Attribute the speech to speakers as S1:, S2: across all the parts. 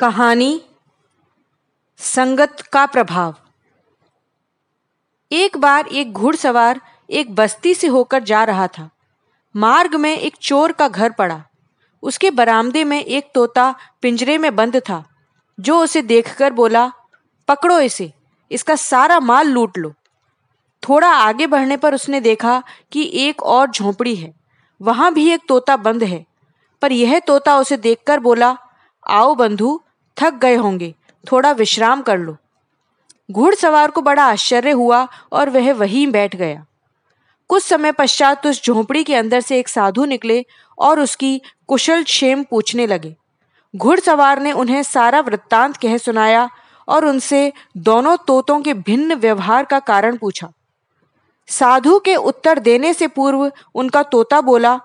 S1: कहानी, संगत का प्रभाव। एक बार एक घुड़सवार एक बस्ती से होकर जा रहा था। मार्ग में एक चोर का घर पड़ा। उसके बरामदे में एक तोता पिंजरे में बंद था। जो उसे देखकर बोला, पकड़ो इसे, इसका सारा माल लूट लो। थोड़ा आगे बढ़ने पर उसने देखा कि एक और झोंपड़ी है। वहाँ भी एक तोता बंद है। पर यह तोता उसे देखकर बोला, आओ बंधु थक गए होंगे, थोड़ा विश्राम कर लो। घुड़सवार को बड़ा आश्चर्य हुआ और वह वहीं बैठ गया। कुछ समय पश्चात उस झोंपड़ी के अंदर से एक साधु निकले और उसकी कुशल क्षेम पूछने लगे। घुड़सवार ने उन्हें सारा वृत्तांत कह सुनाया और उनसे दोनों तोतों के भिन्न व्यवहार का कारण पूछा। साधु के उत्तर देने से पूर्व उनका तोता बोला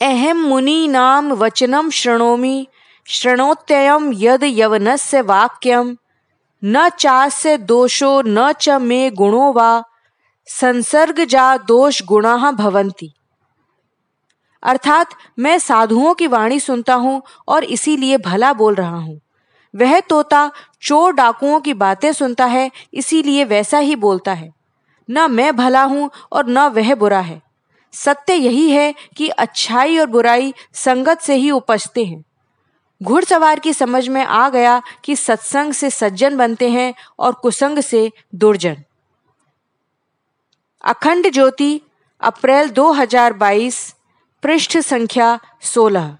S1: अहम मुनि नाम वचनम शृणोमि शृणोत्ययम यद यवनस्य वाक्यम न चास्य दोषो, न च मे गुणो वा संसर्ग जा दोष गुणा भवंती अर्थात मैं साधुओं की वाणी सुनता हूँ और इसीलिए भला बोल रहा हूँ। वह तोता चोर डाकुओं की बातें सुनता है, इसीलिए वैसा ही बोलता है। न मैं भला हूँ और न वह बुरा है। सत्य यही है कि अच्छाई और बुराई संगत से ही उपजते हैं। घुड़सवार की समझ में आ गया कि सत्संग से सज्जन बनते हैं और कुसंग से दुर्जन। अखंड ज्योति, अप्रैल 2022 पृष्ठ संख्या 16